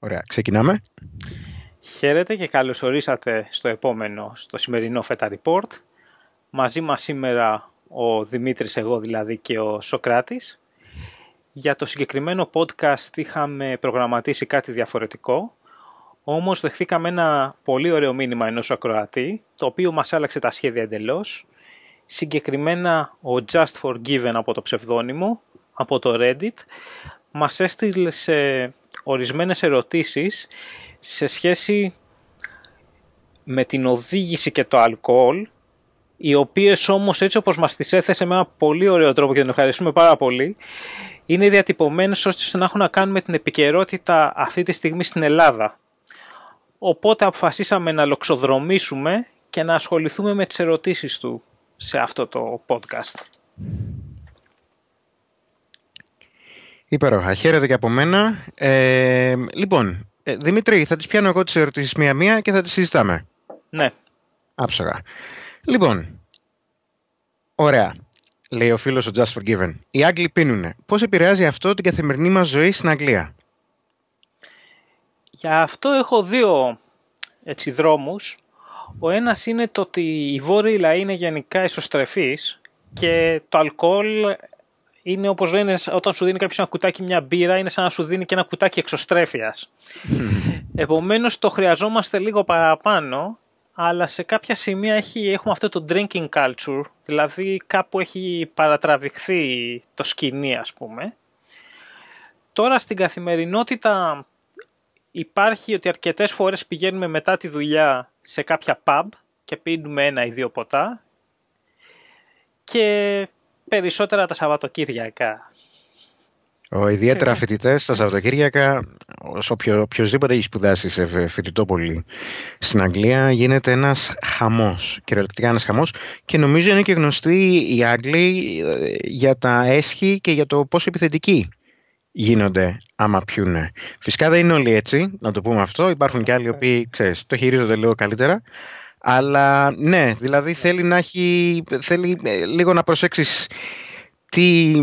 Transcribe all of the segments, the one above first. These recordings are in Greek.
Ωραία, ξεκινάμε. Χαίρετε και καλώς ορίσατε στο επόμενο, στο σημερινό FETA Report. Μαζί μας σήμερα ο Δημήτρης, εγώ δηλαδή και ο Σοκράτης. Για το συγκεκριμένο podcast είχαμε προγραμματίσει κάτι διαφορετικό, όμως δεχθήκαμε ένα πολύ ωραίο μήνυμα ενός ακροατή, το οποίο μας άλλαξε τα σχέδια εντελώς. Συγκεκριμένα ο Just Forgiven από το ψευδόνυμο, από το Reddit, μας έστειλε σε ορισμένες ερωτήσεις σε σχέση με την οδήγηση και το αλκοόλ, οι οποίες όμως έτσι όπως μας τις έθεσε με ένα πολύ ωραίο τρόπο και τον ευχαριστούμε πάρα πολύ, είναι διατυπωμένες ώστε να έχουν να κάνουν με την επικαιρότητα αυτή τη στιγμή στην Ελλάδα. Οπότε αποφασίσαμε να λοξοδρομήσουμε και να ασχοληθούμε με τις ερωτήσεις του σε αυτό το podcast. Υπέροχα. Χαίρετε και από μένα. Ε, λοιπόν, ε, Δημήτρη, θα τις πιάνω εγώ τις ερωτήσεις μία-μία και θα τις συζητάμε. Ναι. Άψογα. Λοιπόν, ωραία. Λέει ο φίλος ο Just Forgiven. Οι Άγγλοι πίνουνε. Πώς επηρεάζει αυτό την καθημερινή μας ζωή στην Αγγλία; Για αυτό έχω δύο έτσι, δρόμους. Ο ένας είναι το ότι η βόρειοι λαοί είναι γενικά ισοστρεφείς και το αλκοόλ είναι όπως λένε όταν σου δίνει κάποιος ένα κουτάκι μια μπύρα είναι σαν να σου δίνει και ένα κουτάκι εξωστρέφειας. Επομένως το χρειαζόμαστε λίγο παραπάνω αλλά σε κάποια σημεία έχει, έχουμε αυτό το drinking culture, δηλαδή κάπου έχει παρατραβηχθεί το σκηνή ας πούμε. Τώρα στην καθημερινότητα υπάρχει ότι αρκετές φορές πηγαίνουμε μετά τη δουλειά σε κάποια pub και πίνουμε ένα ή δύο ποτά και περισσότερα τα Σαββατοκύριακα. Ο, ιδιαίτερα φοιτητές τα Σαββατοκύριακα, όσο οποιο, οποιοδήποτε έχει σπουδάσει σε φοιτητόπολη στην Αγγλία, γίνεται ένας χαμός. Κυριολεκτικά ένας χαμός. Και νομίζω είναι και γνωστοί οι Άγγλοι ε, για τα έσχη και για το πόσο επιθετικοί γίνονται άμα πιούνε. Φυσικά δεν είναι όλοι έτσι, να το πούμε αυτό. Υπάρχουν και άλλοι οι οποίοι ξέρεις, το χειρίζονται λίγο καλύτερα. Αλλά ναι, δηλαδή θέλει να έχει, θέλει ε, λίγο να προσέξεις τι,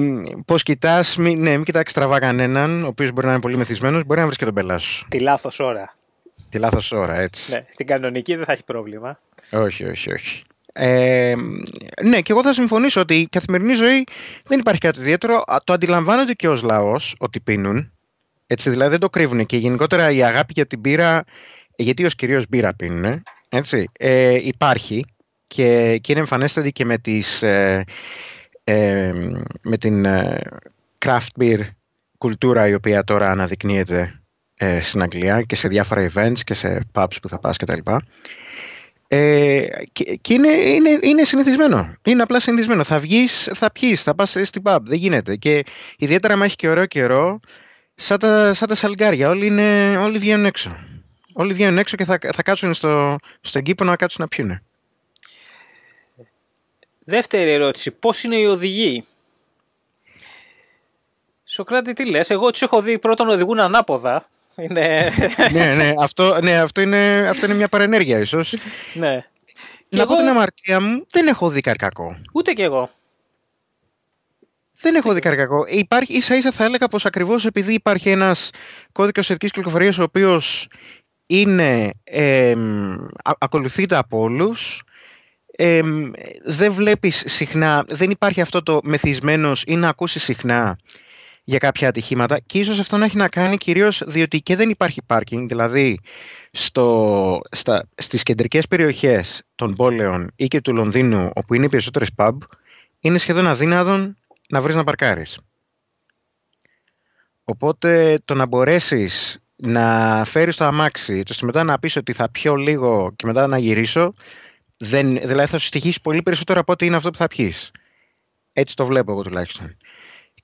πώς κοιτάς, μην, ναι, μην κοιτάξεις στραβά κανέναν, ο οποίος μπορεί να είναι πολύ μεθυσμένος, μπορεί να βρεις και τον πελάς σου. Τη λάθος ώρα. Τη λάθος ώρα, έτσι. Ναι, την κανονική δεν θα έχει πρόβλημα. Όχι, όχι, όχι. Ε, ναι, και εγώ θα συμφωνήσω ότι η καθημερινή ζωή δεν υπάρχει κάτι ιδιαίτερο. Το αντιλαμβάνονται και ως λαός ότι πίνουν. Έτσι, δηλαδή δεν το κρύβουν και γενικότερα η αγάπη για την πύρα, γιατί ως κυρίως μπύρα πίνουν, έτσι, ε, υπάρχει και, και είναι εμφανέστατη και με, τις, ε, ε, με την ε, craft beer κουλτούρα η οποία τώρα αναδεικνύεται ε, στην Αγγλία και σε διάφορα events και σε pubs που θα πας κτλ. Ε, και, και είναι, είναι, είναι συνηθισμένο. Είναι απλά συνηθισμένο. Θα βγεις, θα πιείς, θα πας στην pub. Δεν γίνεται. Και ιδιαίτερα αν έχει και ωραίο καιρό, σαν τα, σαν τα σαλγκάρια. Όλοι, είναι, όλοι βγαίνουν έξω. Όλοι βγαίνουν έξω και θα, θα κάτσουν στο, στον κήπο να κάτσουν να πιούνε. Δεύτερη ερώτηση. Πώς είναι οι οδηγοί; Σοκράτη, τι λες; Εγώ τους έχω δει πρώτον οδηγούν ανάποδα. Είναι... ναι, ναι, αυτό, ναι αυτό, είναι, αυτό είναι μια παρενέργεια ίσως. ναι. Να εγώ... πω την αμαρτία μου, δεν έχω δει κακό. Ούτε κι εγώ. Δεν έχω δει κακό. Υπάρχει, ίσα ίσα θα έλεγα πως ακριβώς επειδή υπάρχει ένας κώδικας εθνικής κυκλοφορίας ο οποίος είναι, ε, ακολουθείται από όλους, ε, δεν βλέπεις συχνά, δεν υπάρχει αυτό το μεθυσμένος ή να ακούσεις συχνά για κάποια ατυχήματα και ίσως αυτό να έχει να κάνει κυρίως διότι και δεν υπάρχει πάρκινγκ, δηλαδή στο, στα, στις κεντρικές περιοχές των πόλεων ή και του Λονδίνου όπου είναι οι περισσότερες pub, είναι σχεδόν αδύνατον να βρεις να παρκάρεις. Οπότε το να μπορέσεις να φέρεις το αμάξι, ώστε μετά να πεις ότι θα πιω λίγο και μετά να γυρίσω, δεν, δηλαδή θα σου στοιχήσει πολύ περισσότερο από ό,τι είναι αυτό που θα πιείς. Έτσι το βλέπω εγώ τουλάχιστον.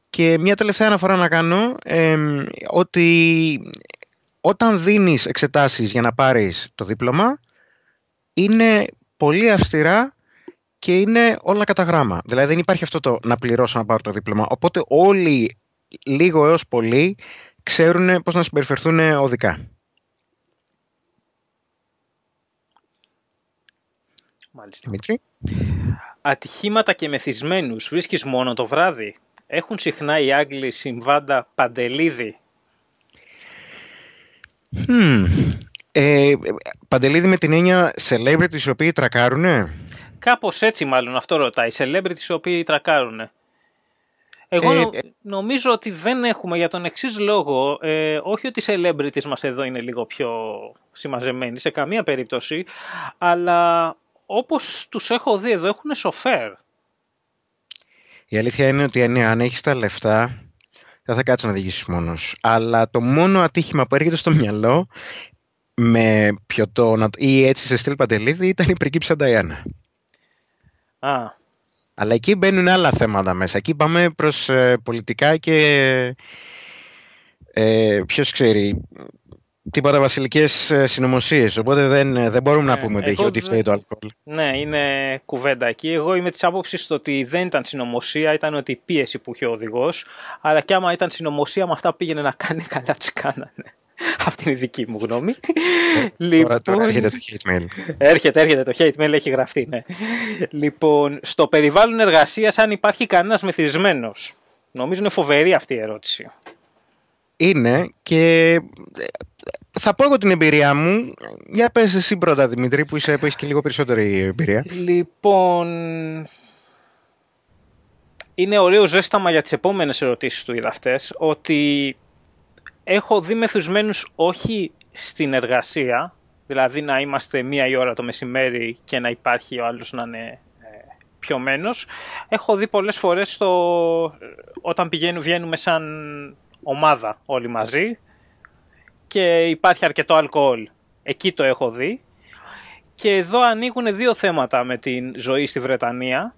Και μια τελευταία αναφορά να κάνω, ότι όταν δίνεις εξετάσεις για να πάρεις το δίπλωμα, είναι πολύ αυστηρά και είναι όλα κατά γράμμα. Δηλαδή δεν υπάρχει αυτό το να πληρώσω να πάρω το δίπλωμα. Οπότε όλοι λίγο έως πολύ ξέρουν πώς να συμπεριφερθούν οδικά. Μάλιστα. Δημήτρη. Ατυχήματα και μεθυσμένους βρίσκεις μόνο το βράδυ; Έχουν συχνά οι Άγγλοι συμβάντα παντελίδι. Hmm. Ε, Παντελίδη με την έννοια celebrities οι οποίοι τρακάρουνε; Κάπως έτσι μάλλον αυτό ρωτάει. Celebrities οι οποίοι τρακάρουνε. Εγώ ε, νομίζω ότι δεν έχουμε για τον εξής λόγο, ε, όχι ότι οι celebrities μας εδώ είναι λίγο πιο συμμαζεμένοι σε καμία περίπτωση, αλλά όπως τους έχω δει εδώ έχουν σοφέρ. Η αλήθεια είναι ότι αν έχεις τα λεφτά δεν θα κάτσεις να οδηγήσεις μόνος. Αλλά το μόνο ατύχημα που έρχεται στο μυαλό με πιωτό ή έτσι σε στυλ Παντελίδη ήταν η πριγκίψα Νταϊάννα. Α, αλλά εκεί μπαίνουν άλλα θέματα μέσα. Εκεί πάμε προς ε, πολιτικά και ε, ποιος ξέρει, τίποτα βασιλικές ε, συνωμοσίες. Οπότε δεν, ε, δεν μπορούμε να πούμε ότι, έχει, ότι φταίει το αλκοόλ. Ναι, είναι κουβέντα εκεί. Εγώ είμαι της άποψης ότι δεν ήταν συνωμοσία, ήταν ότι η πίεση που είχε ο οδηγός. Αλλά και άμα ήταν συνωμοσία, με αυτά πήγαινε να κάνει καλά τις κάνανε. Αυτή είναι η δική μου γνώμη. λοιπόν, τώρα έρχεται το hate mail. Έρχεται, έρχεται το hate mail, έχει γραφτεί, ναι. λοιπόν, στο περιβάλλον εργασίας αν υπάρχει κανένας μεθυσμένος. Νομίζω είναι φοβερή αυτή η ερώτηση. Είναι και θα πω εγώ την εμπειρία μου. Για πες εσύ πρώτα, Δημήτρη, που, είσαι, που έχεις και λίγο περισσότερη εμπειρία. Λοιπόν, είναι ωραίο ζέσταμα για τις επόμενες ερωτήσεις του είδα αυτές, ότι έχω δει μεθουσμένους όχι στην εργασία, δηλαδή να είμαστε μία η ώρα το μεσημέρι και να υπάρχει ο άλλος να είναι ε, πιωμένος. Έχω δει πολλές φορές το, όταν πηγαίνουμε, βγαίνουμε σαν ομάδα όλοι μαζί και υπάρχει αρκετό αλκοόλ. Εκεί το έχω δει. Και εδώ ανοίγουν δύο θέματα με την ζωή στη Βρετανία.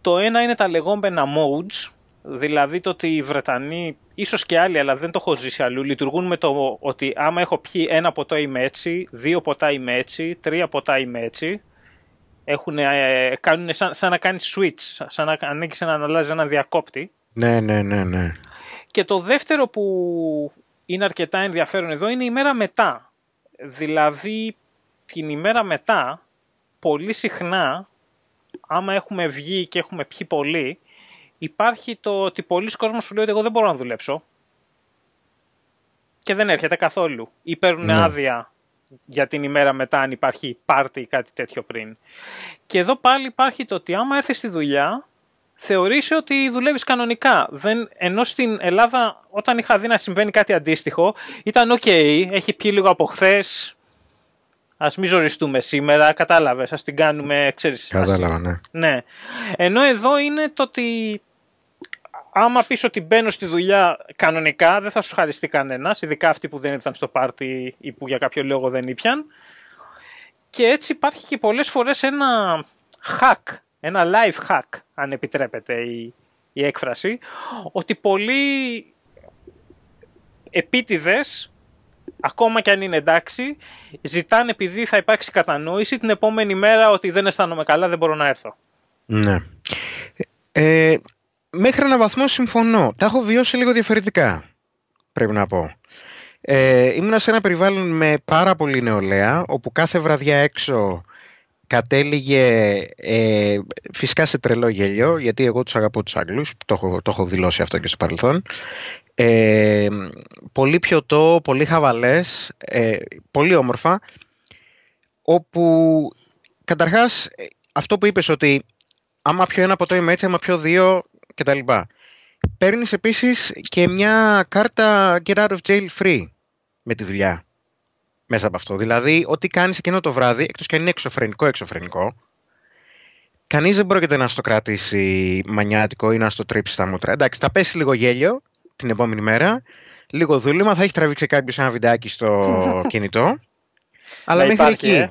Το ένα είναι τα λεγόμενα modes, Δηλαδή το ότι οι Βρετανοί, ίσως και άλλοι, αλλά δεν το έχω ζήσει αλλού, λειτουργούν με το ότι άμα έχω πιει ένα ποτό είμαι έτσι, δύο ποτά είμαι έτσι, τρία ποτά είμαι έτσι. Έχουν, ε, κάνουν σαν, σαν να κάνεις switch, σαν να ανοίξει να αλλάζεις ένα διακόπτη. Ναι, ναι, ναι, ναι. Και το δεύτερο που είναι αρκετά ενδιαφέρον εδώ είναι η μέρα μετά. Δηλαδή την ημέρα μετά, πολύ συχνά, άμα έχουμε βγει και έχουμε πιει πολύ, υπάρχει το ότι πολλοί κόσμοι σου λέει ότι εγώ δεν μπορώ να δουλέψω και δεν έρχεται καθόλου ή παίρνουν ναι. άδεια για την ημέρα μετά αν υπάρχει πάρτι ή κάτι τέτοιο πριν. Και εδώ πάλι υπάρχει το ότι άμα έρθεις στη δουλειά θεωρείς ότι δουλεύεις κανονικά. Δεν, ενώ στην Ελλάδα όταν είχα δει να συμβαίνει κάτι αντίστοιχο ήταν οκ, έχει πιει λίγο από χθες. Α μην ζοριστούμε σήμερα, κατάλαβες. Α την κάνουμε, ξέρεις. Κατάλαβα, ναι. ναι. Ενώ εδώ είναι το ότι άμα πεις ότι μπαίνω στη δουλειά κανονικά, δεν θα σου χαριστεί κανένας, ειδικά αυτοί που δεν ήρθαν στο πάρτι ή που για κάποιο λόγο δεν ήπιαν. Και έτσι υπάρχει και πολλές φορές ένα hack, ένα live hack, αν επιτρέπεται η, η έκφραση, ότι πολλοί επίτηδες, ακόμα και αν είναι εντάξει, ζητάνε επειδή θα υπάρξει κατανόηση την επόμενη μέρα ότι δεν αισθάνομαι καλά, δεν μπορώ να έρθω. Ναι. Ε, μέχρι έναν βαθμό συμφωνώ. Τα έχω βιώσει λίγο διαφορετικά, πρέπει να πω. Ε, ήμουνα σε ένα περιβάλλον με πάρα πολύ νεολαία, όπου κάθε βραδιά έξω κατέληγε ε, φυσικά σε τρελό γέλιο, γιατί εγώ τους αγαπώ τους Άγγλους, το έχω, το έχω δηλώσει αυτό και στο παρελθόν. Ε, πολύ πιωτό, πολύ χαβαλές, ε, πολύ όμορφα, όπου καταρχάς αυτό που είπες ότι άμα πιω ένα ποτό είμαι έτσι, άμα πιω δύο κτλ. Παίρνεις επίσης και μια κάρτα get out of jail free με τη δουλειά μέσα από αυτό. Δηλαδή, ό,τι κάνεις εκείνο το βράδυ, εκτός και αν είναι εξωφρενικό, εξωφρενικό, κανείς δεν πρόκειται να στο κρατήσει μανιάτικο ή να στο τρίψει στα μούτρα. Εντάξει, θα πέσει λίγο γέλιο την επόμενη μέρα, λίγο δούλημα, θα έχει τραβήξει κάποιος ένα βιντεάκι στο κινητό. αλλά μέχρι εκεί. Ε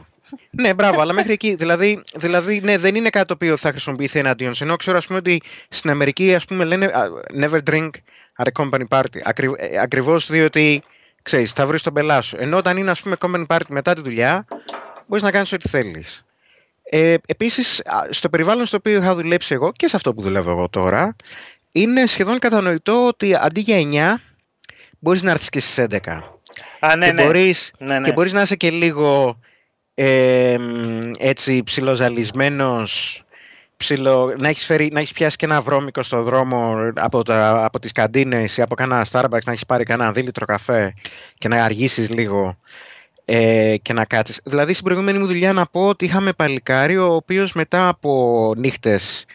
ναι, μπράβο, αλλά μέχρι εκεί. Δηλαδή, δηλαδή ναι, δεν είναι κάτι το οποίο θα χρησιμοποιηθεί εναντίον σε. Ενώ ξέρω ας πούμε, ότι στην Αμερική ας πούμε, λένε never drink at a company party. Ακρι, ε, ακριβώς διότι ξέρεις, θα βρεις τον πελά σου. Ενώ όταν είναι ας πούμε, company party μετά τη δουλειά, μπορείς να κάνεις ό,τι θέλεις. Ε, Επίσης, στο περιβάλλον στο οποίο είχα δουλέψει εγώ και σε αυτό που δουλεύω εγώ τώρα, είναι σχεδόν κατανοητό ότι αντί για 9 μπορείς να έρθεις και στις 11. Α, ναι, και, ναι. Μπορείς, ναι, ναι. και μπορείς να είσαι και λίγο ε, έτσι ψιλοζαλισμένος ψηλο, να έχεις, φέρει, να έχεις πιάσει και ένα βρώμικο στο δρόμο από, τα, από τις καντίνες ή από κάνα Starbucks να έχεις πάρει κανένα δίλητρο καφέ και να αργήσεις λίγο ε, και να κάτσεις. Δηλαδή στην προηγούμενη μου δουλειά να πω ότι είχαμε παλικάρι ο οποίος μετά από νύχτες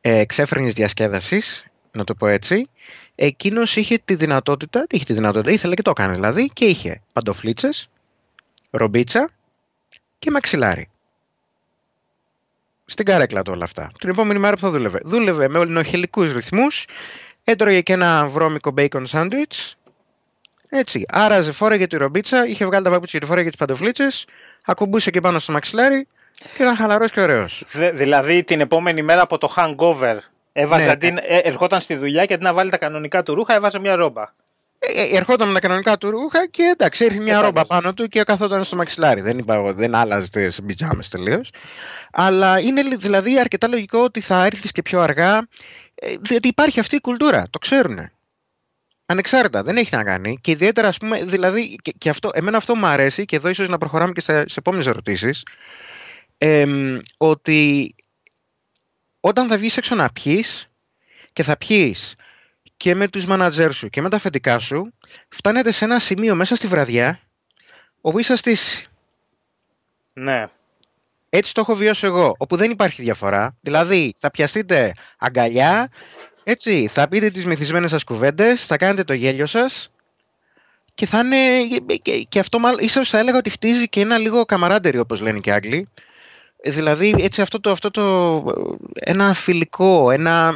ε, ξέφρενης διασκέδασης, να το πω έτσι, εκείνος είχε τη δυνατότητα, είχε τη δυνατότητα, ήθελε και το έκανε δηλαδή, και είχε παντοφλίτσες, ρομπίτσα και μαξιλάρι. Στην καρέκλα του όλα αυτά. Την επόμενη μέρα που θα δούλευε. Δούλευε με ολινοχελικούς ρυθμούς, έτρωγε και ένα βρώμικο bacon sandwich, έτσι, άραζε, φόραγε τη ρομπίτσα, είχε βγάλει τα παπούτσια και τη φόραγε τις παντοφλίτσες, ακουμπούσε και πάνω στο μαξιλάρι και ήταν χαλαρός και ωραίος. Δηλαδή την επόμενη μέρα από το hangover έβαζε ναι, αντί, ναι. Ε, ερχόταν στη δουλειά και αντί να βάλει τα κανονικά του ρούχα έβαζε μια ρόμπα. Ε, ε ερχόταν με τα κανονικά του ρούχα και εντάξει, ήρθε μια ρόμπα πάνω του και καθόταν στο μαξιλάρι. Δεν είπα εγώ, δεν άλλαζε σε πιτζάμε τελείως. Αλλά είναι δηλαδή αρκετά λογικό ότι θα έρθεις και πιο αργά, ε, διότι υπάρχει αυτή η κουλτούρα. Το ξέρουν. Ανεξάρτητα, δεν έχει να κάνει. Και ιδιαίτερα, ας πούμε, δηλαδή, και, και, αυτό, εμένα αυτό μου αρέσει, και εδώ ίσως να προχωράμε και σε επόμενες ερωτήσεις, ε, ότι όταν θα βγεις έξω να πιεις και θα πιεις και με τους μάνατζέρ σου και με τα αφεντικά σου, φτάνετε σε ένα σημείο μέσα στη βραδιά όπου είσαι στήσει. Ναι. Έτσι το έχω βιώσει εγώ, όπου δεν υπάρχει διαφορά. Δηλαδή, θα πιαστείτε αγκαλιά, έτσι, θα πείτε τις μυθισμένες σας κουβέντες, θα κάνετε το γέλιο σας και θα είναι, και, αυτό μάλλον, ίσως θα έλεγα ότι χτίζει και ένα λίγο καμαράντερι όπως λένε και οι Άγγλοι. Δηλαδή, έτσι αυτό το, αυτό το, ένα φιλικό, ένα,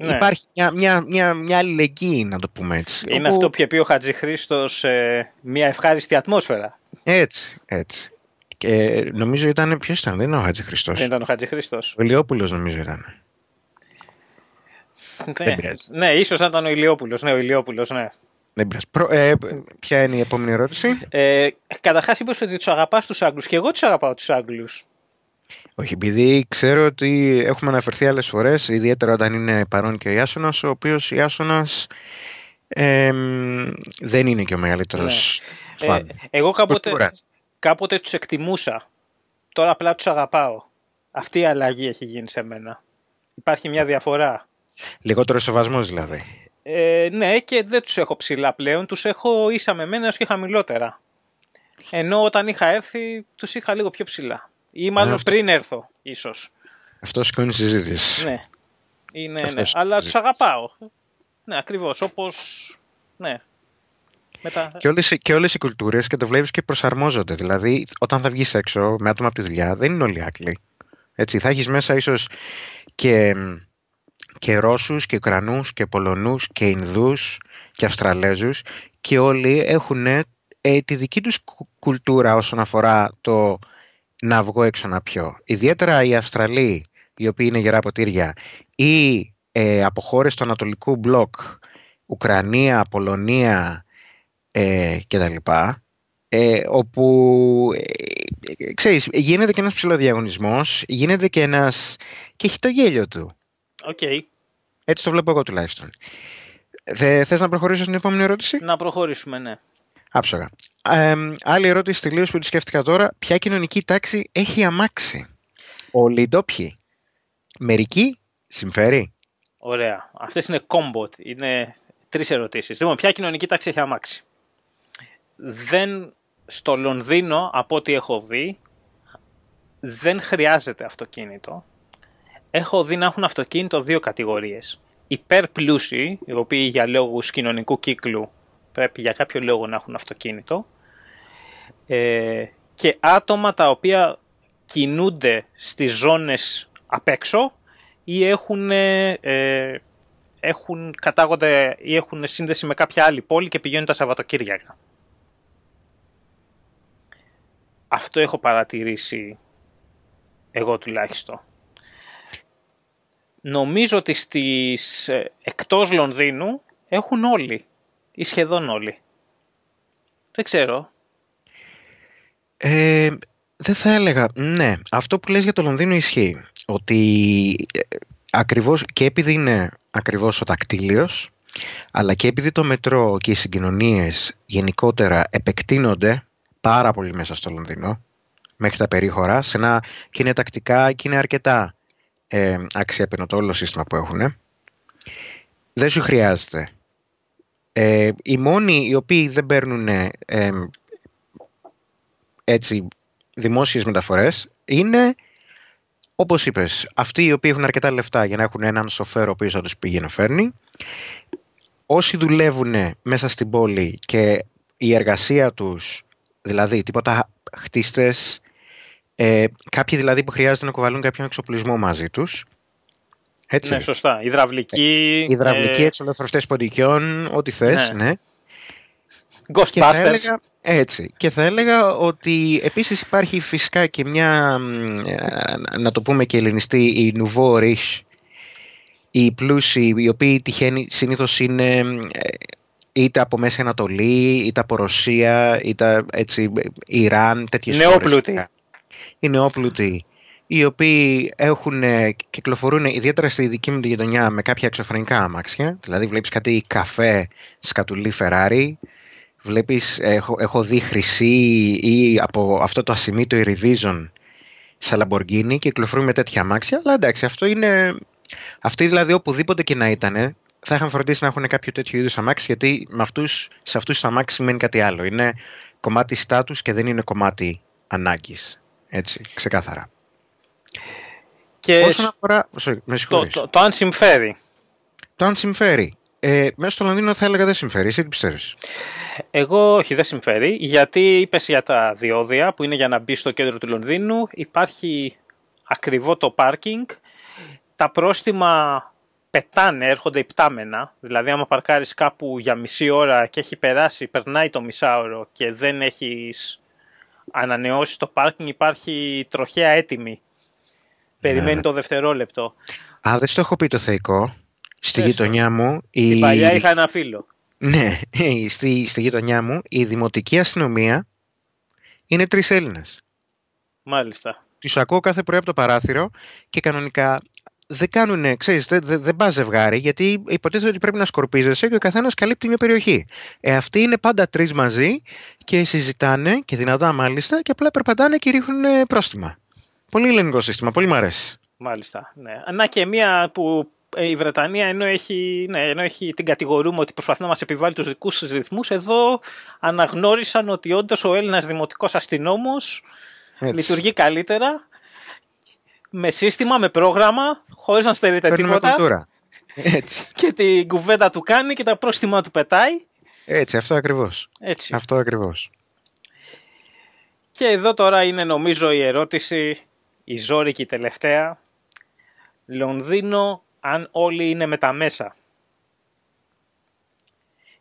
ναι. Υπάρχει μια, μια, μια, μια αλληλεγγύη, να το πούμε έτσι. Είναι αυτό που είχε πει ο Χατζη Χρήστος, ε, μια ευχάριστη ατμόσφαιρα. Έτσι, έτσι. Και νομίζω ήταν, ποιος ήταν, δεν είναι ο Χατζη Χριστός. Δεν ήταν ο Χατζη Χριστός. Ο Ηλιόπουλος νομίζω ήταν. Ναι, ναι, ίσως να ήταν ο Ηλιόπουλος, ναι, ο Ηλιόπουλος, ναι. Δεν ε, ποια είναι η επόμενη ερώτηση; Ε, Καταρχάς, είπες ότι τους αγαπάς τους Άγγλους και εγώ τους αγαπάω τους Άγγλους. Όχι, επειδή ξέρω ότι έχουμε αναφερθεί άλλες φορές, ιδιαίτερα όταν είναι παρόν και ο Ιάσονας, ο οποίος Ιάσονας ε, δεν είναι και ο μεγαλύτερος ναι. φαν. Ε, εγώ κάποτε, κάποτε τους εκτιμούσα. Τώρα απλά τους αγαπάω. Αυτή η αλλαγή έχει γίνει σε μένα. Υπάρχει μια διαφορά. Λιγότερο σεβασμός δηλαδή. Ε, ναι, και δεν τους έχω ψηλά πλέον. Τους έχω ίσα με μένα και χαμηλότερα. Ενώ όταν είχα έρθει, τους είχα λίγο πιο ψηλά. Ή μάλλον αυτό... πριν έρθω, ίσως. Αυτό σηκώνει συζήτηση. Ναι. Είναι, ναι. Αλλά τους αγαπάω. Ναι, ακριβώς. Όπως. Ναι. Μετά... Και, όλες, και όλες οι κουλτούρες και το βλέπεις και προσαρμόζονται. Δηλαδή, όταν θα βγεις έξω με άτομα από τη δουλειά, δεν είναι όλοι Άγγλοι. Έτσι, θα έχεις μέσα ίσως και και Ρώσους και Ουκρανούς και Πολωνούς και Ινδούς και Αυστραλέζους και όλοι έχουν ε, τη δική τους κουλτούρα όσον αφορά το να βγω έξω να πιω. Ιδιαίτερα οι Αυστραλοί, οι οποίοι είναι γερά ποτήρια, ή ε, από χώρες του Ανατολικού Μπλοκ, Ουκρανία, Πολωνία ε, κτλ. Ε, όπου ε, ξέρεις, γίνεται και ένας ψηλοδιαγωνισμός, γίνεται και ένας... και έχει το γέλιο του. Okay. Έτσι το βλέπω εγώ τουλάχιστον. Θε, θες να προχωρήσω στην επόμενη ερώτηση; Να προχωρήσουμε, ναι. Άψογα. Ε, άλλη ερώτηση τελείω που τη σκέφτηκα τώρα. Ποια κοινωνική τάξη έχει αμάξει; Όλοι οι ντόπιοι. Μερικοί; Συμφέρει; Ωραία. Αυτές είναι κόμποτ. Είναι τρεις ερωτήσεις. Λοιπόν, ποια κοινωνική τάξη έχει αμάξει; Δεν στο Λονδίνο, από ό,τι έχω δει, δεν χρειάζεται αυτοκίνητο έχω δει να έχουν αυτοκίνητο δύο κατηγορίες. Υπερπλούσιοι, οι οποίοι για λόγους κοινωνικού κύκλου πρέπει για κάποιο λόγο να έχουν αυτοκίνητο ε, και άτομα τα οποία κινούνται στις ζώνες απ' έξω ή έχουν, ε, έχουν κατάγονται ή έχουν σύνδεση με κάποια άλλη πόλη και πηγαίνουν τα Σαββατοκύριακα. Αυτό έχω παρατηρήσει εγώ τουλάχιστον νομίζω ότι στις ε, εκτός Λονδίνου έχουν όλοι ή σχεδόν όλοι. Δεν ξέρω. Ε, δεν θα έλεγα. Ναι, αυτό που λες για το Λονδίνο ισχύει. Ότι ε, ακριβώς και επειδή είναι ακριβώς ο τακτήλιος, αλλά και επειδή το μετρό και οι συγκοινωνίες γενικότερα επεκτείνονται πάρα πολύ μέσα στο Λονδίνο, μέχρι τα περίχωρα σε ένα, και είναι τακτικά και είναι αρκετά ε, αξιέπαινο το όλο σύστημα που έχουν. Δεν σου χρειάζεται. Ε, οι μόνοι οι οποίοι δεν παίρνουν ε, έτσι δημόσιες μεταφορές είναι όπως είπες, αυτοί οι οποίοι έχουν αρκετά λεφτά για να έχουν έναν σοφέρο ο οποίος θα τους πήγαινε φέρνει. Όσοι δουλεύουν μέσα στην πόλη και η εργασία τους, δηλαδή τίποτα χτίστες, ε, κάποιοι δηλαδή που χρειάζεται να κουβαλούν κάποιον εξοπλισμό μαζί τους. Έτσι. Ναι, σωστά. Υδραυλική. Ε, υδραυλική, ε... εξολοθροφτές ποντικιών, ό,τι θες, ναι. ναι. Ghostbusters. έτσι. Και θα έλεγα ότι επίσης υπάρχει φυσικά και μια, να το πούμε και ελληνιστή, η Nouveau Riche, οι πλούσιοι, οι οποίοι τυχαίνει, συνήθως είναι ε, είτε από Μέση Ανατολή, είτε από Ρωσία, είτε έτσι, Ιράν, τέτοιες Νεόπλουτοι. Οι νεόπλουτοι, οι οποίοι έχουν, κυκλοφορούν ιδιαίτερα στη δική μου τη γειτονιά με κάποια εξωφρενικά αμάξια, δηλαδή βλέπεις κάτι καφέ, σκατουλή Ferrari, Βλέπεις, έχω, έχω δει χρυσή ή από αυτό το ασημίτο Iridizen σε Lamborghini και κυκλοφορούν με τέτοια αμάξια, αλλά εντάξει, αυτό είναι... Αυτοί δηλαδή οπουδήποτε και να ήταν, θα είχαν φροντίσει να έχουν κάποιο τέτοιο είδους αμάξι, γιατί με αυτούς, σε αυτούς του αμάξι σημαίνει κάτι άλλο. Είναι κομμάτι στάτους και δεν είναι κομμάτι ανάγκης. Έτσι, ξεκάθαρα. Και Όσον αφορά... με το, το, το, αν συμφέρει. Το αν συμφέρει. Ε, μέσα στο Λονδίνο θα έλεγα δεν συμφέρει. Εσύ τι πιστεύεις; Εγώ όχι, δεν συμφέρει, γιατί είπες για τα διόδια που είναι για να μπεις στο κέντρο του Λονδίνου. Υπάρχει ακριβό το πάρκινγκ. Τα πρόστιμα πετάνε, έρχονται υπτάμενα. Δηλαδή, άμα παρκάρεις κάπου για μισή ώρα και έχει περάσει, περνάει το μισάωρο και δεν έχεις ανανεώσει το πάρκινγκ, υπάρχει τροχέα έτοιμη. Περιμένει ναι. το δευτερόλεπτο. Α, δεν στο έχω πει το θεϊκό. Στη γειτονιά μου. Την παλιά είχα ένα φίλο. Ναι, στη, στη γειτονιά μου η δημοτική αστυνομία είναι τρεις Έλληνες. Μάλιστα. Τους ακούω κάθε πρωί από το παράθυρο και κανονικά δεν κάνουν, ξέρεις, δεν, δεν, δεν πας ζευγάρι, γιατί υποτίθεται ότι πρέπει να σκορπίζεσαι και ο καθένας καλύπτει μια περιοχή. Ε, αυτοί είναι πάντα τρεις μαζί και συζητάνε και δυνατά μάλιστα και απλά περπατάνε και ρίχνουν πρόστιμα. Πολύ ελληνικό σύστημα, πολύ μου αρέσει. Μάλιστα. Ναι. Να και μία που ε, η Βρετανία ενώ έχει, ναι, ενώ έχει την κατηγορούμε ότι προσπαθεί να μας επιβάλλει τους δικούς της ρυθμούς, εδώ αναγνώρισαν ότι όντως ο Έλληνας δημοτικός αστυνόμος λειτουργεί καλύτερα, με σύστημα, με πρόγραμμα, χωρίς να στερείται τίποτα. Κουλτούρα. Έτσι. Και την κουβέντα του κάνει και τα πρόστιμα του πετάει. Έτσι, αυτό ακριβώς. Έτσι. Αυτό ακριβώς. Και εδώ τώρα είναι νομίζω η ερώτηση, η ζώρικη τελευταία. Λονδίνο αν όλοι είναι με τα μέσα.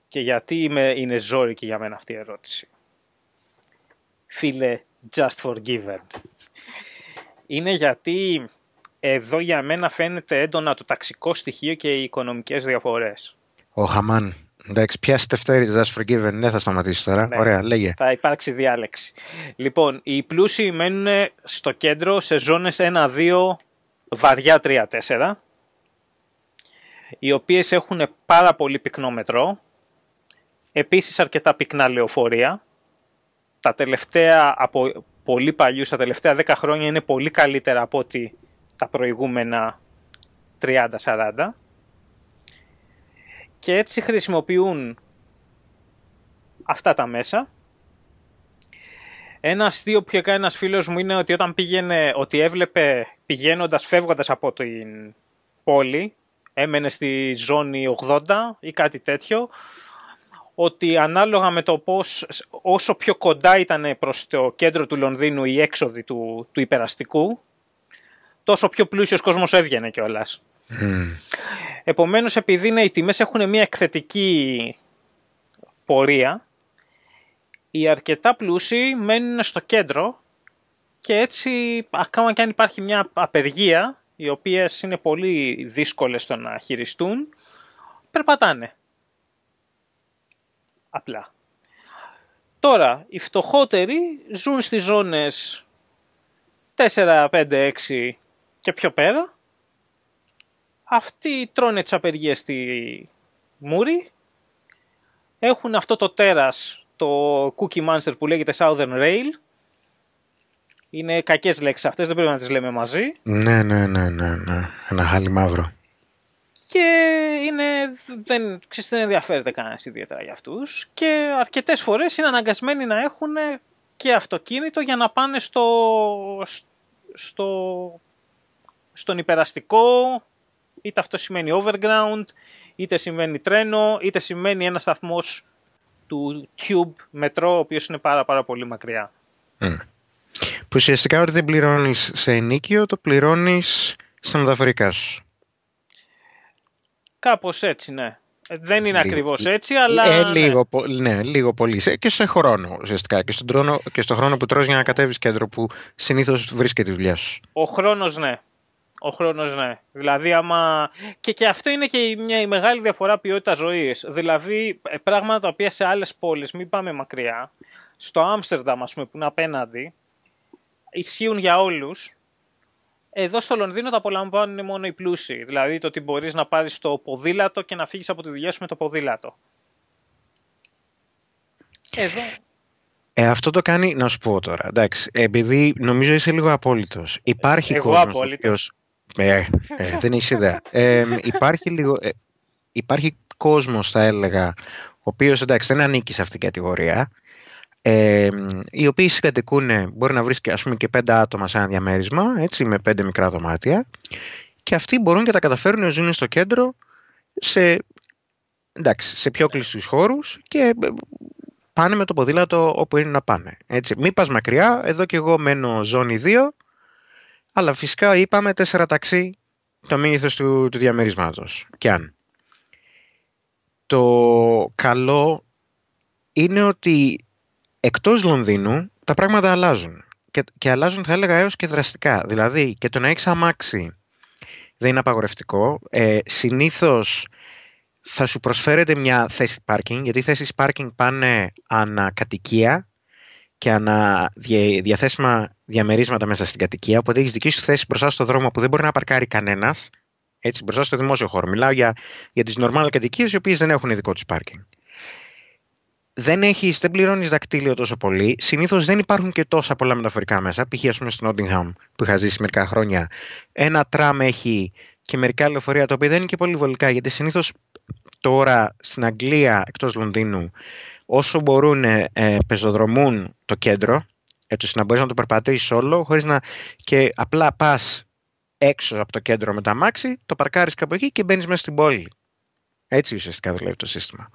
Και γιατί είμαι, είναι ζώρικη για μένα αυτή η ερώτηση. Φίλε, just forgiven. Είναι γιατί εδώ για μένα φαίνεται έντονα το ταξικό στοιχείο και οι οικονομικές διαφορές. Ο Χαμάν. Εντάξει, πιάστε Δευτέρη, just forgiven, δεν θα σταματήσει τώρα. Ναι, Ωραία, λέγε. Θα υπάρξει διάλεξη. Λοιπόν, οι πλούσιοι μένουν στο κέντρο σε ζώνες 1-2, βαριά 3-4 οι οποίες έχουν πάρα πολύ πυκνό μετρό, επίσης αρκετά πυκνά λεωφορεία. Τα τελευταία, από πολύ παλιούς, τα τελευταία 10 χρόνια είναι πολύ καλύτερα από ότι τα προηγούμενα 30-40. Και έτσι χρησιμοποιούν αυτά τα μέσα. Ένας αστείο που είχε κάνει ένας φίλος μου είναι ότι όταν πήγαινε, ότι έβλεπε πηγαίνοντας, φεύγοντας από την πόλη, έμενε στη ζώνη 80 ή κάτι τέτοιο, ότι ανάλογα με το πώς, όσο πιο κοντά ήταν προς το κέντρο του Λονδίνου η έξοδη του, του υπεραστικού, τόσο πιο πλούσιος κόσμος έβγαινε κιόλας. Mm. Επομένως, επειδή είναι, οι τιμές έχουν μια εκθετική πορεία, οι αρκετά πλούσιοι μένουν στο κέντρο και έτσι, ακόμα και αν υπάρχει μια απεργία, οι οποίες είναι πολύ δύσκολες στο να χειριστούν, περπατάνε. Απλά. Τώρα, οι φτωχότεροι ζουν στις ζώνες 4, 5, 6 και πιο πέρα. Αυτοί τρώνε τις απεργίες στη Μούρη. Έχουν αυτό το τέρας, το Cookie Monster που λέγεται Southern Rail, Είναι κακές λέξεις αυτές, δεν πρέπει να τις λέμε μαζί. Ναι, ναι, ναι, ναι, ναι. Ένα χάλι μαύρο. Και είναι, δεν, ξέρεις, δεν ενδιαφέρεται κανένας ιδιαίτερα για αυτούς. Και αρκετές φορές είναι αναγκασμένοι να έχουν και αυτοκίνητο για να πάνε στο, στο, στον υπεραστικό, είτε αυτό σημαίνει overground, είτε σημαίνει τρένο, είτε σημαίνει ένα σταθμός του tube μετρό, ο οποίος είναι πάρα πάρα πολύ μακριά. Mm. Που ουσιαστικά ότι δεν πληρώνεις σε ενίκιο, το πληρώνεις στα μεταφορικά σου. Κάπως έτσι, ναι. Ε, δεν είναι ακριβώς ακριβώς έτσι, αλλά... Ε, λίγο, ναι. ναι, λίγο πολύ. Και σε χρόνο, ουσιαστικά. Και στον, τρόνο, και στον χρόνο που τρως για να κατέβεις κέντρο, που συνήθως βρίσκεται η δουλειά σου. Ο χρόνος, ναι. Ο χρόνος, ναι. Δηλαδή, άμα... Και, και αυτό είναι και μια η μεγάλη διαφορά ποιότητα ζωής. Δηλαδή, ε, πράγματα τα οποία σε άλλες πόλεις, μην πάμε μακριά, στο Άμστερνταμ, ας πούμε, που είναι απέναντι, ισχύουν για όλους, εδώ στο Λονδίνο τα απολαμβάνουν μόνο οι πλούσιοι. Δηλαδή το ότι μπορείς να πάρεις το ποδήλατο και να φύγεις από τη δουλειά σου με το ποδήλατο. Εδώ. Ε, αυτό το κάνει, να σου πω τώρα, εντάξει, επειδή νομίζω είσαι λίγο απόλυτος. Υπάρχει Εγώ κόσμος απόλυτος. Ε, ε, δεν έχεις ιδέα. Ε, υπάρχει λίγο... Ε, υπάρχει κόσμος, θα έλεγα, ο οποίος, εντάξει, δεν ανήκει σε αυτήν την κατηγορία, ε, οι οποίοι συγκατοικούν, μπορεί να βρεις ας πούμε, και πέντε άτομα σε ένα διαμέρισμα, έτσι, με πέντε μικρά δωμάτια, και αυτοί μπορούν και τα καταφέρουν να ζουν στο κέντρο σε, εντάξει, σε πιο κλειστούς χώρους και ε, πάνε με το ποδήλατο όπου είναι να πάνε. Έτσι. Μην πας μακριά, εδώ και εγώ μένω ζώνη 2, αλλά φυσικά είπαμε τέσσερα ταξί το μέγεθο του, του διαμερίσματος. Και αν. Το καλό είναι ότι εκτός Λονδίνου τα πράγματα αλλάζουν. Και, και αλλάζουν θα έλεγα έως και δραστικά. Δηλαδή και το να έχεις αμάξι δεν είναι απαγορευτικό. Ε, συνήθως θα σου προσφέρεται μια θέση πάρκινγκ, γιατί οι θέσεις πάρκινγκ πάνε ανακατοικία και ανα διαθέσιμα διαμερίσματα μέσα στην κατοικία, οπότε έχεις δική σου θέση μπροστά στο δρόμο που δεν μπορεί να παρκάρει κανένας. Έτσι, μπροστά στο δημόσιο χώρο. Μιλάω για, για τις νορμάλ κατοικίες οι οποίες δεν έχουν δικό τους πάρκινγκ δεν, έχεις, δεν πληρώνεις δακτύλιο τόσο πολύ. Συνήθως δεν υπάρχουν και τόσα πολλά μεταφορικά μέσα. Π.χ. ας πούμε στο Nottingham που είχα ζήσει μερικά χρόνια. Ένα τραμ έχει και μερικά λεωφορεία τα οποία δεν είναι και πολύ βολικά γιατί συνήθως τώρα στην Αγγλία εκτός Λονδίνου όσο μπορούν ε, πεζοδρομούν το κέντρο έτσι ώστε να μπορείς να το περπατήσεις όλο χωρίς να... και απλά πας έξω από το κέντρο με τα μάξι, το παρκάρεις κάπου εκεί και μπαίνεις μέσα στην πόλη. Έτσι ουσιαστικά δουλεύει το σύστημα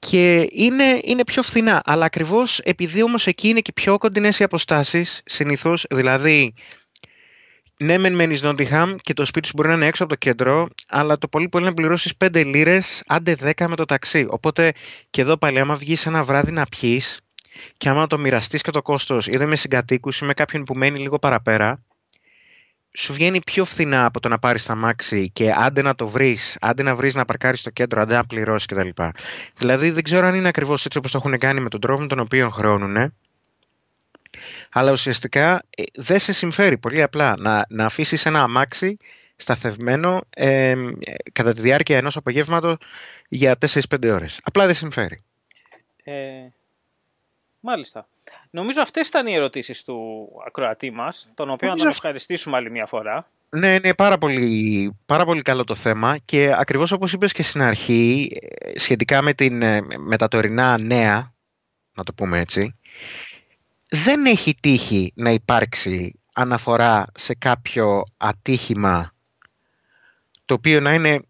και είναι, είναι πιο φθηνά. Αλλά ακριβώς επειδή όμως εκεί είναι και πιο κοντινές οι αποστάσεις, συνήθως, δηλαδή ναι, μεν μένεις Νόντιχαμ και το σπίτι σου μπορεί να είναι έξω από το κέντρο, αλλά το πολύ πολύ να πληρώσεις 5 λίρες, άντε 10 με το ταξί. Οπότε και εδώ πάλι, άμα βγεις ένα βράδυ να πιεις και άμα το μοιραστείς και το κόστος, είτε με συγκατοίκους ή με κάποιον που μένει λίγο παραπέρα, σου βγαίνει πιο φθηνά από το να πάρεις τα μάξι και άντε να το βρεις, άντε να βρεις να παρκάρεις στο κέντρο, άντε να πληρώσεις κτλ. Δηλαδή δεν ξέρω αν είναι ακριβώς έτσι όπως το έχουν κάνει με τον τρόπο με τον οποίο χρεώνουν. Αλλά ουσιαστικά ε, δεν σε συμφέρει πολύ απλά να, να αφήσεις ένα αμάξι σταθευμένο ε, κατά τη διάρκεια ενός απογεύματος για 4-5 ώρες. Απλά δεν συμφέρει. Ε, μάλιστα. Νομίζω αυτές ήταν οι ερωτήσεις του ακροατή μας, τον οποίο να τον ευχαριστήσουμε άλλη μια φορά. Ναι, είναι πάρα πολύ, πάρα πολύ καλό το θέμα και ακριβώς όπως είπες και στην αρχή, σχετικά με, την, με τα τωρινά νέα, να το πούμε έτσι, δεν έχει τύχει να υπάρξει αναφορά σε κάποιο ατύχημα το οποίο να είναι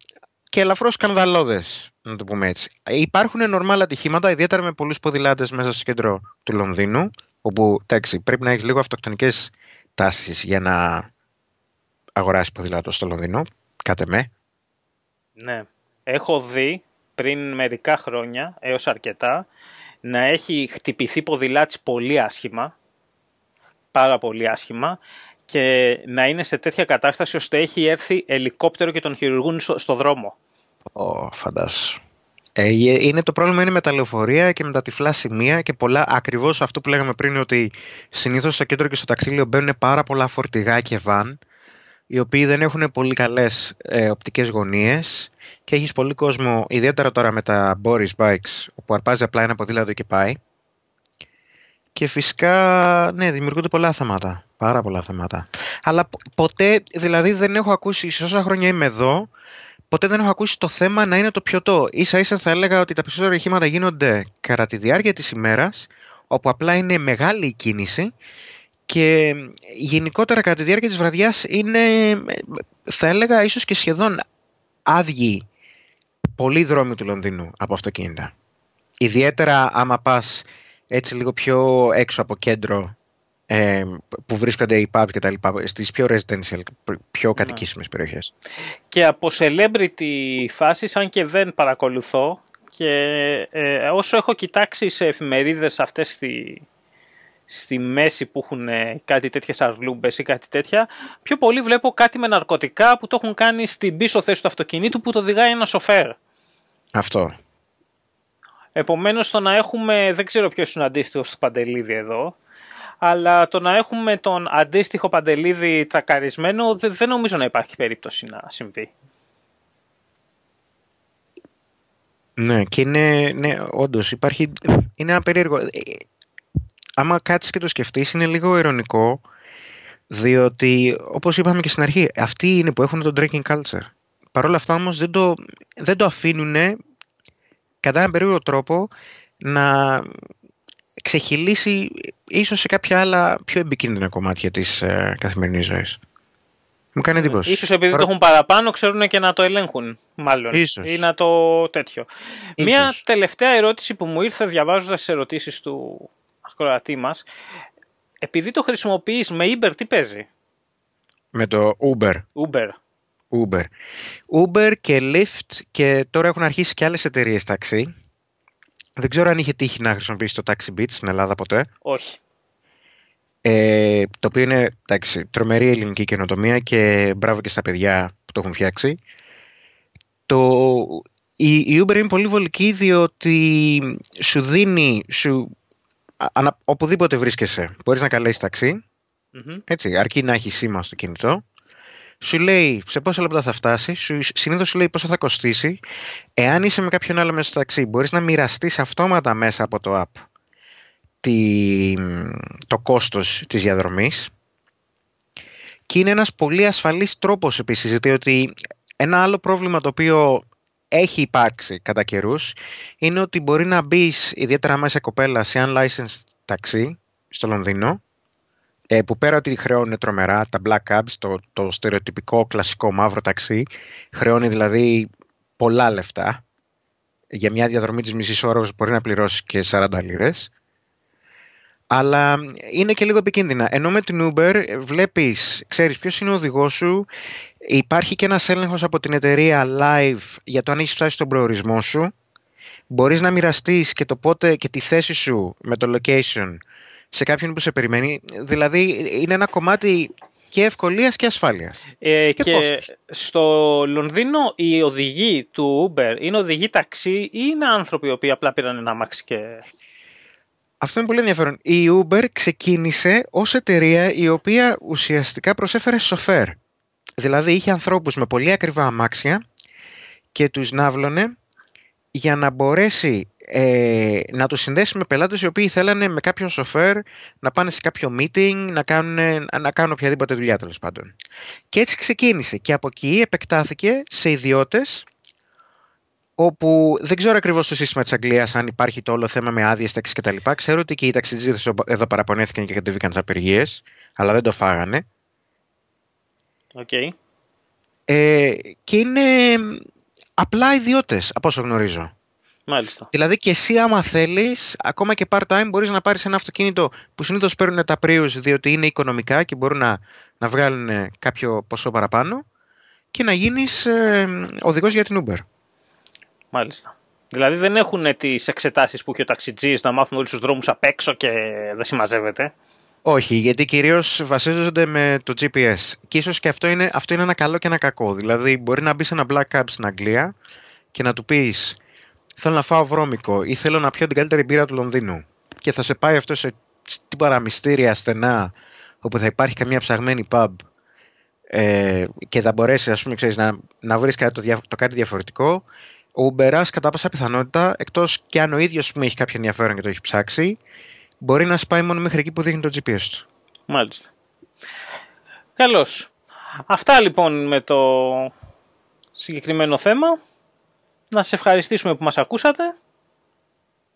και ελαφρώς σκανδαλώδες να το πούμε έτσι. Υπάρχουν νορμάλ ατυχήματα, ιδιαίτερα με πολλούς ποδηλάτες μέσα στο κέντρο του Λονδίνου, όπου εντάξει, πρέπει να έχεις λίγο αυτοκτονικές τάσεις για να αγοράσεις ποδηλάτο στο Λονδίνο. Κάτε με. Ναι. Έχω δει πριν μερικά χρόνια, έως αρκετά, να έχει χτυπηθεί ποδηλάτης πολύ άσχημα, πάρα πολύ άσχημα, και να είναι σε τέτοια κατάσταση ώστε έχει έρθει ελικόπτερο και τον χειρουργούν στο δρόμο. Ω, φαντάσου. Ε, είναι το πρόβλημα είναι με τα λεωφορεία και με τα τυφλά σημεία και πολλά, ακριβώς αυτό που λέγαμε πριν ότι συνήθως στο κέντρο και στο ταξίλιο μπαίνουν πάρα πολλά φορτηγά και βαν οι οποίοι δεν έχουν πολύ καλές ε, οπτικές γωνίες και έχεις πολύ κόσμο, ιδιαίτερα τώρα με τα Boris Bikes όπου αρπάζει απλά ένα ποδήλατο και πάει Και φυσικά, ναι, δημιουργούνται πολλά θέματα. Πάρα πολλά θέματα. Αλλά ποτέ, δηλαδή δεν έχω ακούσει, σε όσα χρόνια είμαι εδώ, ποτέ δεν έχω ακούσει το θέμα να είναι το πιωτό. Ίσα ίσα θα έλεγα ότι τα περισσότερα ηχήματα γίνονται κατά τη διάρκεια της ημέρας, όπου απλά είναι μεγάλη η κίνηση και γενικότερα κατά τη διάρκεια της βραδιάς είναι, θα έλεγα, ίσως και σχεδόν άδειοι πολλοί δρόμοι του Λονδίνου από αυτοκίνητα. Ιδιαίτερα άμα πας έτσι λίγο πιο έξω από κέντρο ε, που βρίσκονται οι pubs και τα λοιπά, στις πιο residential, πιο ναι. κατοικήσιμες περιοχές. Και από celebrity φάσεις, αν και δεν παρακολουθώ, και ε, όσο έχω κοιτάξει σε εφημερίδες αυτές στη, στη μέση που έχουν ε, κάτι τέτοιες αρλούμπες ή κάτι τέτοια, πιο πολύ βλέπω κάτι με ναρκωτικά που το έχουν κάνει στην πίσω θέση του αυτοκινήτου που το οδηγάει ένα σοφέρ. Αυτό. Επομένως το να έχουμε, δεν ξέρω ποιος είναι ο αντίστοιχος του Παντελίδη εδώ, αλλά το να έχουμε τον αντίστοιχο Παντελίδη τρακαρισμένο δεν, δεν νομίζω να υπάρχει περίπτωση να συμβεί. Ναι, και είναι, ναι, όντως υπάρχει, είναι ένα περίεργο. Ε, άμα κάτσεις και το σκεφτείς, είναι λίγο ειρωνικό, διότι, όπως είπαμε και στην αρχή, αυτοί είναι που έχουν τον drinking culture. Παρ' όλα αυτά όμως δεν το, δεν το αφήνουν κατά έναν περίεργο τρόπο να ξεχυλήσει ίσως σε κάποια άλλα πιο επικίνδυνα κομμάτια της ε, καθημερινής ζωής. Μου κάνει εντύπωση. Ίσως επειδή το έχουν παραπάνω ξέρουν και να το ελέγχουν μάλλον. Ίσως. Ή να το τέτοιο. Μία τελευταία ερώτηση που μου ήρθε διαβάζοντας τις ερωτήσεις του ακροατή μας. Επειδή το χρησιμοποιείς με Uber τι παίζει; Με το Uber. Uber. Uber. Uber και Lyft και τώρα έχουν αρχίσει και άλλες εταιρείες ταξί. Δεν ξέρω αν είχε τύχει να χρησιμοποιήσει το Taxi Beat στην Ελλάδα ποτέ. Όχι. Ε, το οποίο είναι εντάξει, τρομερή ελληνική καινοτομία και μπράβο και στα παιδιά που το έχουν φτιάξει. Το, η, η Uber είναι πολύ βολική διότι σου δίνει, σου, ανα, οπουδήποτε βρίσκεσαι, μπορείς να καλέσεις έτσι, αρκεί να έχεις σήμα στο κινητό σου λέει σε πόσα λεπτά θα φτάσει, σου, συνήθως σου λέει πόσο θα κοστίσει. Εάν είσαι με κάποιον άλλο μέσα στο ταξί, μπορείς να μοιραστείς αυτόματα μέσα από το app τη, το κόστος της διαδρομής. Και είναι ένας πολύ ασφαλής τρόπος επίσης, διότι ένα άλλο πρόβλημα το οποίο έχει υπάρξει κατά καιρούς είναι ότι μπορεί να μπεις ιδιαίτερα μέσα κοπέλα σε unlicensed ταξί στο Λονδίνο ε, που πέρα ότι χρεώνουν τρομερά τα black cabs, το, το στερεοτυπικό κλασικό μαύρο ταξί, χρεώνει δηλαδή πολλά λεφτά. Για μια διαδρομή της μισής ώρας μπορεί να πληρώσεις και 40 λίρες. Αλλά είναι και λίγο επικίνδυνα. Ενώ με την Uber βλέπεις, ξέρεις ποιος είναι ο οδηγός σου, υπάρχει και ένας έλεγχος από την εταιρεία live για το αν έχεις φτάσει στον προορισμό σου. Μπορείς να μοιραστείς και το πότε και τη θέση σου με το location σε κάποιον που σε περιμένει. Δηλαδή είναι ένα κομμάτι και ευκολίας και ασφάλειας. Ε, και, στο Λονδίνο οι οδηγοί του Uber είναι οδηγοί ταξί ή είναι άνθρωποι οι οποίοι απλά πήραν ένα μάξι και... Αυτό είναι πολύ ενδιαφέρον. Η Uber ξεκίνησε ως εταιρεία η οποία ουσιαστικά προσέφερε σοφέρ. Δηλαδή είχε ανθρώπους με πολύ ακριβά αμάξια και τους ναύλωνε για να μπορέσει ε, να το συνδέσει με πελάτες οι οποίοι θέλανε με κάποιο σοφέρ να πάνε σε κάποιο meeting, να κάνουν, να κάνουν οποιαδήποτε δουλειά τέλος πάντων. Και έτσι ξεκίνησε και από εκεί επεκτάθηκε σε ιδιώτες όπου δεν ξέρω ακριβώς το σύστημα της Αγγλίας αν υπάρχει το όλο θέμα με άδειες ταξί κτλ. Ξέρω ότι και οι ταξιτζίδες εδώ παραπονέθηκαν και κατεβήκαν τις απεργίες, αλλά δεν το φάγανε. Okay. Ε, και είναι απλά ιδιώτες, από όσο γνωρίζω. Μάλιστα. Δηλαδή και εσύ άμα θέλεις, ακόμα και part-time μπορείς να πάρεις ένα αυτοκίνητο που συνήθως παίρνουν τα πρίους διότι είναι οικονομικά και μπορούν να, να βγάλουν κάποιο ποσό παραπάνω και να γίνεις ε, οδηγός για την Uber. Μάλιστα. Δηλαδή δεν έχουν τις εξετάσεις που έχει ο ταξιτζής να μάθουν όλους τους δρόμους απ' έξω και δεν συμμαζεύεται. Όχι, γιατί κυρίως βασίζονται με το GPS. Και ίσως και αυτό είναι, αυτό είναι ένα καλό και ένα κακό. Δηλαδή, μπορεί να μπει σε ένα black cab στην Αγγλία και να του πεις Θέλω να φάω βρώμικο ή θέλω να πιω την καλύτερη μπύρα του Λονδίνου. Και θα σε πάει αυτό σε την παραμυστήρια στενά, όπου θα υπάρχει καμία ψαγμένη pub ε, και θα μπορέσει ας πούμε, ξέρεις, να, να βρεις κάτι, το, το κάτι διαφορετικό. Ο Uber κατά πάσα πιθανότητα, εκτός και αν ο ίδιος έχει κάποιο ενδιαφέρον και το έχει ψάξει, μπορεί να σπάει μόνο μέχρι εκεί που δείχνει το GPS του. Μάλιστα. Καλώς. Αυτά λοιπόν με το συγκεκριμένο θέμα. Να σας ευχαριστήσουμε που μας ακούσατε.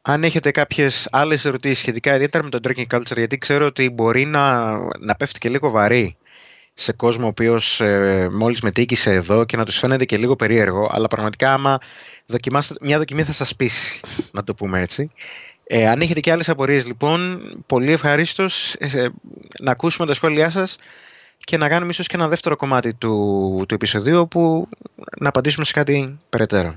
Αν έχετε κάποιες άλλες ερωτήσεις σχετικά ιδιαίτερα με το drinking culture, γιατί ξέρω ότι μπορεί να, να πέφτει και λίγο βαρύ σε κόσμο ο οποίος ε, μόλις μετήκησε εδώ και να τους φαίνεται και λίγο περίεργο, αλλά πραγματικά άμα δοκιμάσετε, μια δοκιμή θα σας πείσει, να το πούμε έτσι. Ε, αν έχετε και άλλες απορίες λοιπόν, πολύ ευχαρίστως ε, να ακούσουμε τα σχόλιά σας και να κάνουμε ίσως και ένα δεύτερο κομμάτι του, του επεισοδίου όπου να απαντήσουμε σε κάτι περαιτέρω.